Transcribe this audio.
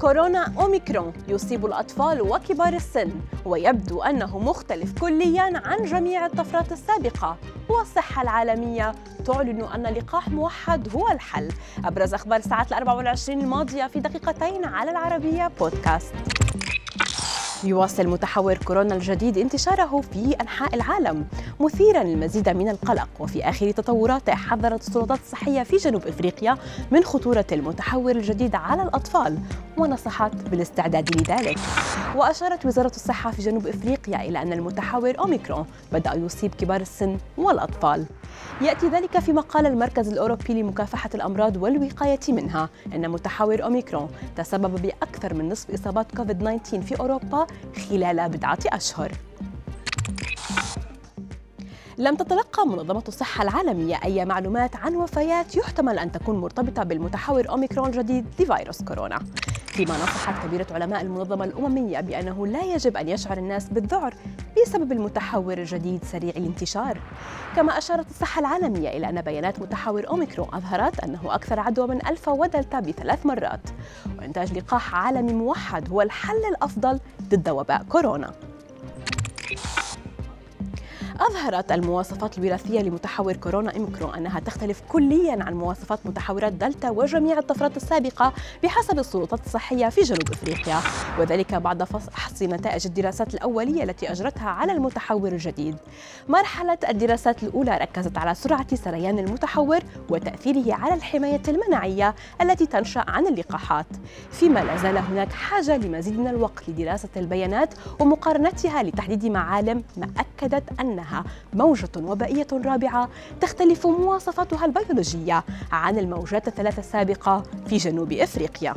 كورونا أوميكرون يصيب الأطفال وكبار السن ويبدو أنه مختلف كليا عن جميع الطفرات السابقة. والصحة العالمية تعلن أن لقاح موحد هو الحل. أبرز أخبار الساعات الأربع والعشرين الماضية في دقيقتين على العربية بودكاست. يواصل متحور كورونا الجديد انتشاره في أنحاء العالم مثيرا للمزيد من القلق. وفي آخر تطوراته حذرت السلطات الصحية في جنوب إفريقيا من خطورة المتحور الجديد على الأطفال. ونصحت بالاستعداد لذلك. وأشارت وزارة الصحة في جنوب إفريقيا إلى أن المتحور أوميكرون بدأ يصيب كبار السن والأطفال. يأتي ذلك فيما قال المركز الأوروبي لمكافحة الأمراض والوقاية منها إن متحور أوميكرون تسبب بأكثر من نصف إصابات كوفيد 19 في أوروبا خلال بضعة أشهر. لم تتلقى منظمة الصحة العالمية أي معلومات عن وفيات يحتمل أن تكون مرتبطة بالمتحور أوميكرون الجديد لفيروس كورونا. فيما نصحت كبيرة علماء المنظمة الأممية بأنه لا يجب أن يشعر الناس بالذعر بسبب المتحور الجديد سريع الانتشار. كما أشارت الصحة العالمية إلى أن بيانات متحور أوميكرون أظهرت أنه أكثر عدوى من ألفا ودلتا بثلاث مرات. وإنتاج لقاح عالمي موحد هو الحل الأفضل ضد وباء كورونا. أظهرت المواصفات الوراثية لمتحور كورونا إمكرون أنها تختلف كليا عن مواصفات متحورات دلتا وجميع الطفرات السابقة بحسب السلطات الصحية في جنوب إفريقيا. وذلك بعد فحص نتائج الدراسات الأولية التي أجرتها على المتحور الجديد. مرحلة الدراسات الأولى ركزت على سرعة سريان المتحور وتأثيره على الحماية المناعية التي تنشأ عن اللقاحات. فيما لا زال هناك حاجة لمزيد من الوقت لدراسة البيانات ومقارنتها لتحديد معالم ما أكدت أنها أنها موجة وبائية رابعة تختلف مواصفاتها البيولوجية عن الموجات الثلاث السابقة في جنوب إفريقيا.